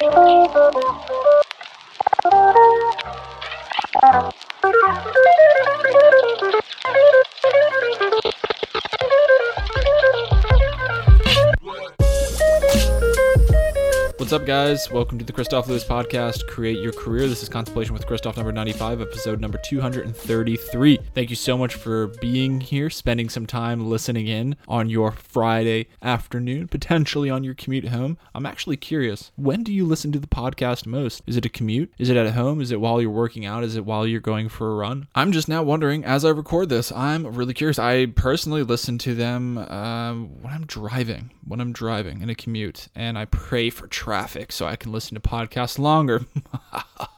Thank you. What's up, guys? Welcome to the Kristof Lewis podcast, Create Your Career. This is Contemplation with Kristof number 95, episode number 233. Thank you so much for being here, spending some time listening in on your Friday afternoon, potentially on your commute home. I'm actually curious, when do you listen to the podcast most? Is it a commute? Is it at home? Is it while you're working out? Is it while you're going for a run? I'm just now wondering as I record this. I'm really curious. I personally listen to them um, when I'm driving, when I'm driving in a commute, and I pray for traffic so I can listen to podcasts longer.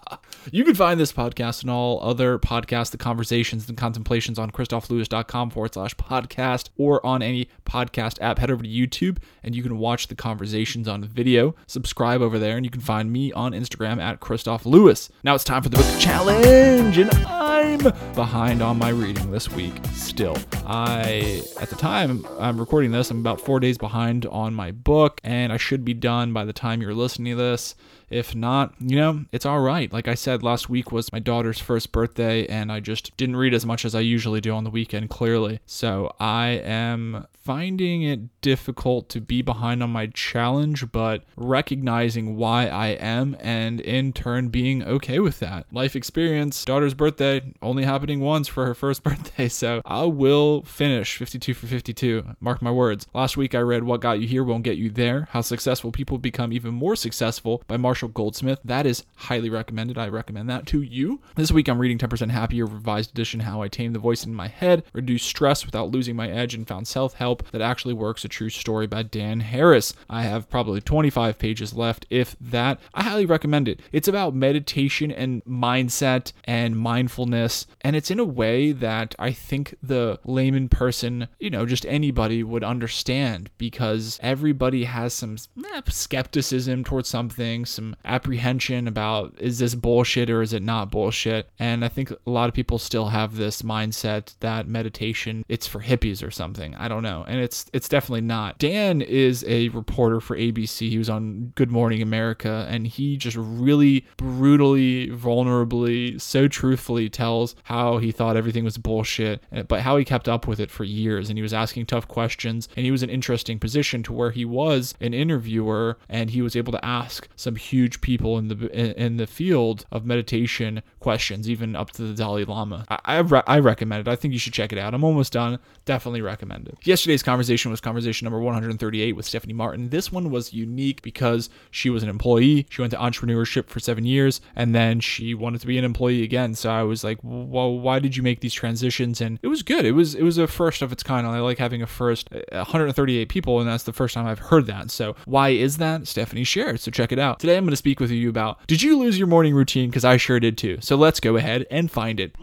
You can find this podcast and all other podcasts, the conversations and contemplations on kristoflewis.com forward slash podcast or on any podcast app. Head over to YouTube and you can watch the conversations on video. Subscribe over there and you can find me on Instagram at Kristof Lewis. Now it's time for the book challenge and I'm behind on my reading this week still. I, at the time I'm recording this, I'm about four days behind on my book and I should be done by the time you're listening to this. If not, you know, it's all right. Like I said, last week was my daughter's first birthday, and I just didn't read as much as I usually do on the weekend, clearly. So I am finding it difficult to be behind on my challenge, but recognizing why I am, and in turn being okay with that. Life experience, daughter's birthday, only happening once for her first birthday, so I will finish 52 for 52. Mark my words. Last week I read What Got You Here Won't Get You There How Successful People Become Even More Successful by Marshall Goldsmith. That is highly recommended. I recommend that to you. This week I'm reading 10% Happier, revised edition How I Tamed the Voice in My Head, Reduce Stress Without Losing My Edge, and Found Self Help That Actually Works, a true story by Dan Harris. I have probably 25 pages left, if that. I highly recommend it. It's about meditation and mindset and mindfulness, and it's in a way that I think the layman person, you know, just anybody would understand because everybody has some eh, skepticism towards something, some apprehension about is this bullshit or is it not bullshit? And I think a lot of people still have this mindset that meditation it's for hippies or something. I don't know. And it's it's definitely not. Dan is a reporter for ABC. He was on Good Morning America and he just really brutally, vulnerably, so truthfully tells how he thought everything was bullshit, eh, but how he kept up with it for years and he was asking tough questions and he was an interesting position to where he was an interviewer and he was able to ask some huge people in the in the field of meditation questions, even up to the Dalai Lama. I I, re- I recommend it. I think you should check it out. I'm almost done. Definitely recommend it. Yesterday's conversation was conversation number 138 with Stephanie Martin. This one was unique because she was an employee. She went to entrepreneurship for seven years, and then she wanted to be an employee again. So I was like, well, why did you make these transitions? And it was good. It was it was a first of its kind. I like having a first. 138 people, and that's the first time I've heard that. So why is that? Stephanie shared. So check it out. Today I'm going to speak with you about did you lose your morning routine? Because I sure did too. So let's go ahead and find it.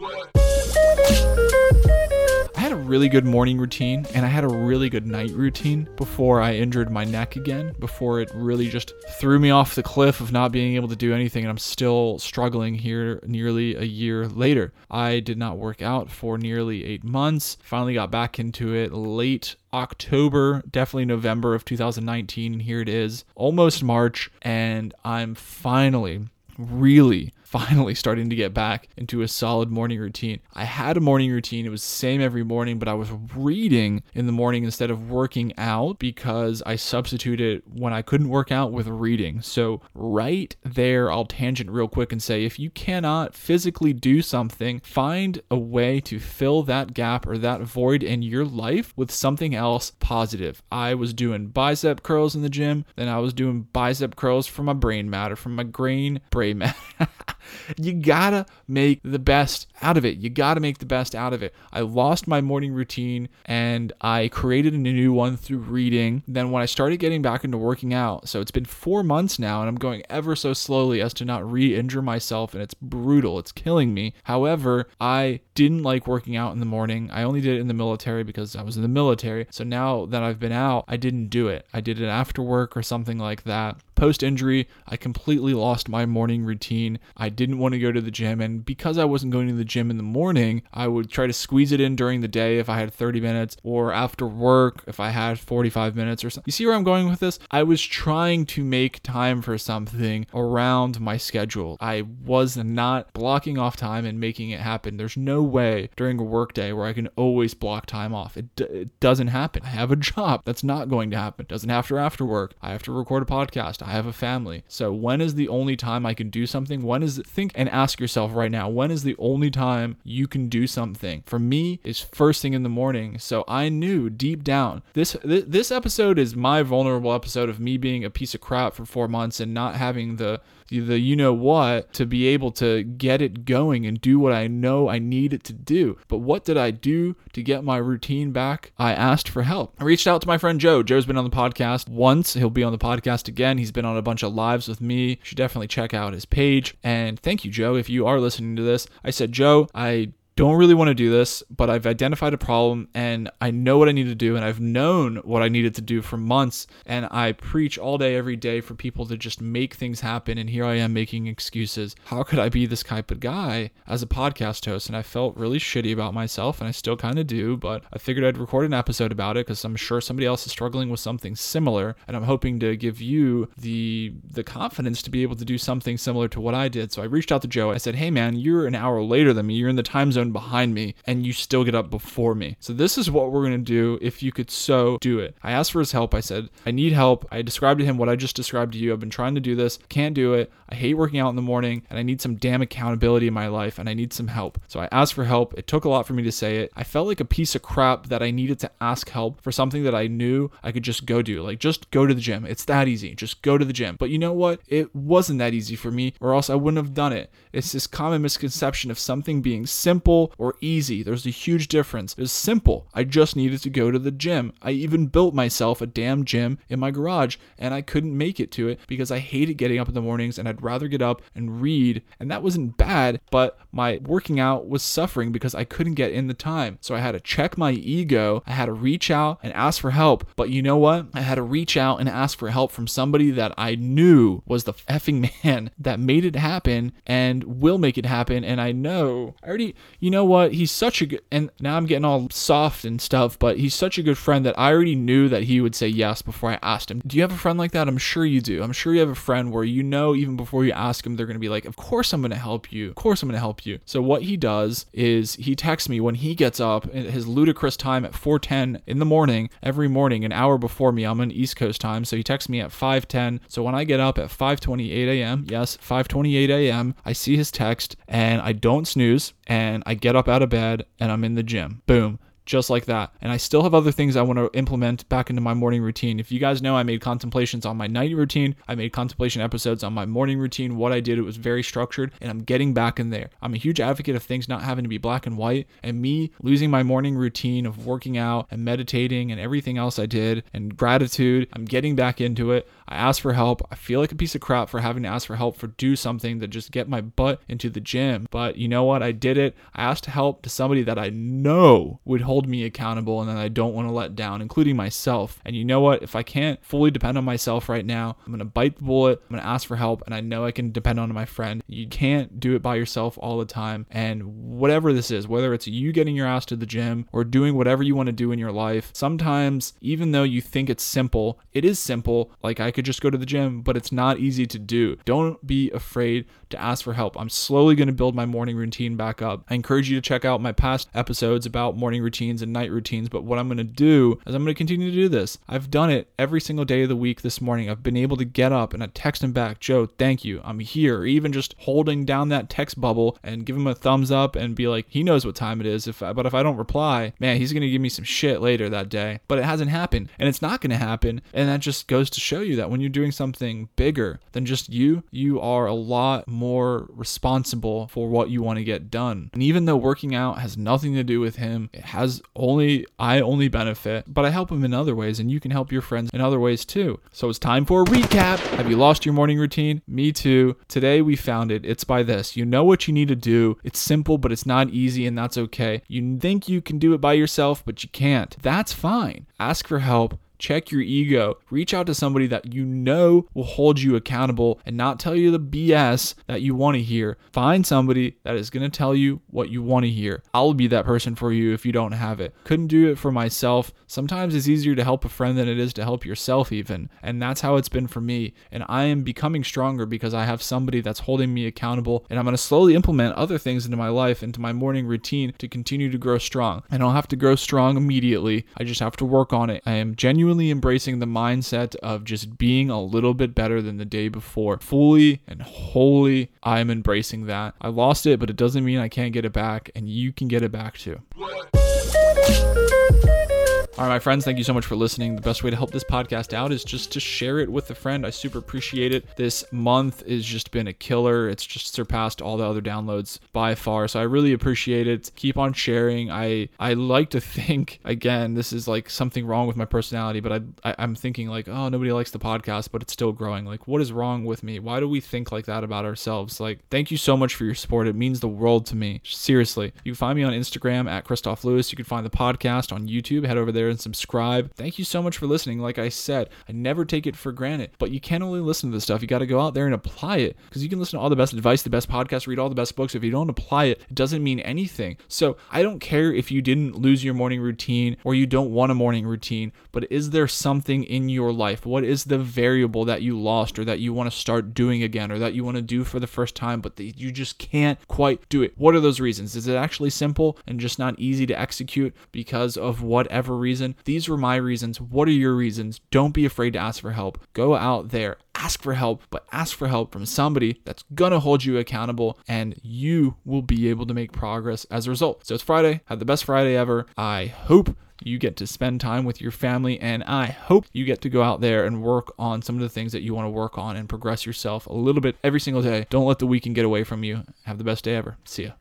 I had a really good morning routine and I had a really good night routine before I injured my neck again, before it really just threw me off the cliff of not being able to do anything. And I'm still struggling here nearly a year later. I did not work out for nearly eight months, finally got back into it late October, definitely November of 2019. And here it is, almost March, and I'm finally really finally starting to get back into a solid morning routine. I had a morning routine, it was the same every morning, but I was reading in the morning instead of working out because I substituted when I couldn't work out with reading. So, right there, I'll tangent real quick and say if you cannot physically do something, find a way to fill that gap or that void in your life with something else positive. I was doing bicep curls in the gym, then I was doing bicep curls for my brain matter, from my grain brain matter. you gotta make the best out of it. You gotta make the best out of it. I lost my morning routine and I created a new one through reading. Then when I started getting back into working out, so it's been four months now and I'm going ever so slowly as to not re injure myself and it's brutal. It's killing me. However, I didn't like working out in the morning. I only did it in the military because I was in the military. So now that I've been out, I didn't do it. I did it after work or something like that. Post injury, I completely lost my morning routine. I didn't want to go to the gym. And because I wasn't going to the gym in the morning, I would try to squeeze it in during the day if I had 30 minutes or after work if I had 45 minutes or something. You see where I'm going with this? I was trying to make time for something around my schedule. I was not blocking off time and making it happen. There's no way during a workday where I can always block time off. It, d- it doesn't happen. I have a job. That's not going to happen. It doesn't have to after work. I have to record a podcast. I have a family. So when is the only time I can do something? When is it? Think and ask yourself right now, when is the only time you can do something? For me, is first thing in the morning. So I knew deep down this this episode is my vulnerable episode of me being a piece of crap for four months and not having the the you know what to be able to get it going and do what I know I need it to do. But what did I do to get my routine back? I asked for help. I reached out to my friend Joe. Joe's been on the podcast once. He'll be on the podcast again. He's been on a bunch of lives with me. You should definitely check out his page. And thank you, Joe, if you are listening to this. I said, Joe, I don't really want to do this, but I've identified a problem and I know what I need to do and I've known what I needed to do for months and I preach all day every day for people to just make things happen and here I am making excuses. How could I be this type of guy as a podcast host? And I felt really shitty about myself and I still kind of do, but I figured I'd record an episode about it cuz I'm sure somebody else is struggling with something similar and I'm hoping to give you the the confidence to be able to do something similar to what I did. So I reached out to Joe. I said, "Hey man, you're an hour later than me. You're in the time zone behind me and you still get up before me. So this is what we're going to do if you could so do it. I asked for his help. I said, I need help. I described to him what I just described to you. I've been trying to do this, can't do it. I hate working out in the morning and I need some damn accountability in my life and I need some help. So I asked for help. It took a lot for me to say it. I felt like a piece of crap that I needed to ask help for something that I knew I could just go do. Like just go to the gym. It's that easy. Just go to the gym. But you know what? It wasn't that easy for me or else I wouldn't have done it. It's this common misconception of something being simple or easy. There's a huge difference. It's simple. I just needed to go to the gym. I even built myself a damn gym in my garage and I couldn't make it to it because I hated getting up in the mornings and I'd rather get up and read. And that wasn't bad, but my working out was suffering because I couldn't get in the time. So I had to check my ego. I had to reach out and ask for help. But you know what? I had to reach out and ask for help from somebody that I knew was the effing man that made it happen and will make it happen. And I know, I already, you know what? He's such a good, and now I'm getting all soft and stuff, but he's such a good friend that I already knew that he would say yes before I asked him. Do you have a friend like that? I'm sure you do. I'm sure you have a friend where you know even before you ask him, they're going to be like, Of course I'm going to help you. Of course I'm going to help you. So what he does is he texts me when he gets up at his ludicrous time at 4:10 in the morning every morning, an hour before me. I'm on East Coast time, so he texts me at 5:10. So when I get up at 5:28 a.m., yes, 5:28 a.m., I see his text and I don't snooze and I get up out of bed and I'm in the gym. Boom just like that. And I still have other things I want to implement back into my morning routine. If you guys know, I made contemplations on my night routine, I made contemplation episodes on my morning routine. What I did, it was very structured, and I'm getting back in there. I'm a huge advocate of things not having to be black and white, and me losing my morning routine of working out and meditating and everything else I did, and gratitude. I'm getting back into it. I asked for help. I feel like a piece of crap for having to ask for help for do something that just get my butt into the gym. But you know what? I did it. I asked help to somebody that I know would hold me accountable and that I don't want to let down, including myself. And you know what? If I can't fully depend on myself right now, I'm going to bite the bullet. I'm going to ask for help and I know I can depend on my friend. You can't do it by yourself all the time. And whatever this is, whether it's you getting your ass to the gym or doing whatever you want to do in your life, sometimes even though you think it's simple, it is simple. Like I could just go to the gym, but it's not easy to do. Don't be afraid to ask for help. I'm slowly going to build my morning routine back up. I encourage you to check out my past episodes about morning routines and night routines, but what I'm going to do is I'm going to continue to do this. I've done it every single day of the week this morning. I've been able to get up and I text him back, Joe, thank you. I'm here. Or even just holding down that text bubble and give him a thumbs up and be like, he knows what time it is. If I, but if I don't reply, man, he's going to give me some shit later that day. But it hasn't happened and it's not going to happen. And that just goes to show you that when you're doing something bigger than just you, you are a lot more responsible for what you want to get done. And even though working out has nothing to do with him, it has only, I only benefit, but I help him in other ways and you can help your friends in other ways too. So it's time for a recap. Have you lost your morning routine? Me too. Today we found it. It's by this. You know what you need to do. It's simple, but it's not easy and that's okay. You think you can do it by yourself, but you can't. That's fine. Ask for help check your ego. Reach out to somebody that you know will hold you accountable and not tell you the BS that you want to hear. Find somebody that is going to tell you what you want to hear. I'll be that person for you if you don't have it. Couldn't do it for myself. Sometimes it's easier to help a friend than it is to help yourself, even. And that's how it's been for me. And I am becoming stronger because I have somebody that's holding me accountable. And I'm going to slowly implement other things into my life, into my morning routine to continue to grow strong. And I don't have to grow strong immediately. I just have to work on it. I am genuinely embracing the mindset of just being a little bit better than the day before. Fully and wholly, I'm embracing that. I lost it, but it doesn't mean I can't get it back, and you can get it back too. All right, my friends, thank you so much for listening. The best way to help this podcast out is just to share it with a friend. I super appreciate it. This month has just been a killer. It's just surpassed all the other downloads by far. So I really appreciate it. Keep on sharing. I I like to think again, this is like something wrong with my personality, but I, I I'm thinking like, oh, nobody likes the podcast, but it's still growing. Like, what is wrong with me? Why do we think like that about ourselves? Like, thank you so much for your support. It means the world to me. Seriously. You can find me on Instagram at Kristof Lewis. You can find the podcast on YouTube. Head over there and subscribe. Thank you so much for listening. Like I said, I never take it for granted, but you can't only listen to this stuff. You got to go out there and apply it because you can listen to all the best advice, the best podcasts, read all the best books. If you don't apply it, it doesn't mean anything. So I don't care if you didn't lose your morning routine or you don't want a morning routine, but is there something in your life? What is the variable that you lost or that you want to start doing again or that you want to do for the first time, but you just can't quite do it? What are those reasons? Is it actually simple and just not easy to execute because of whatever reason? These were my reasons. What are your reasons? Don't be afraid to ask for help. Go out there, ask for help, but ask for help from somebody that's gonna hold you accountable and you will be able to make progress as a result. So it's Friday. Have the best Friday ever. I hope you get to spend time with your family and I hope you get to go out there and work on some of the things that you want to work on and progress yourself a little bit every single day. Don't let the weekend get away from you. Have the best day ever. See ya.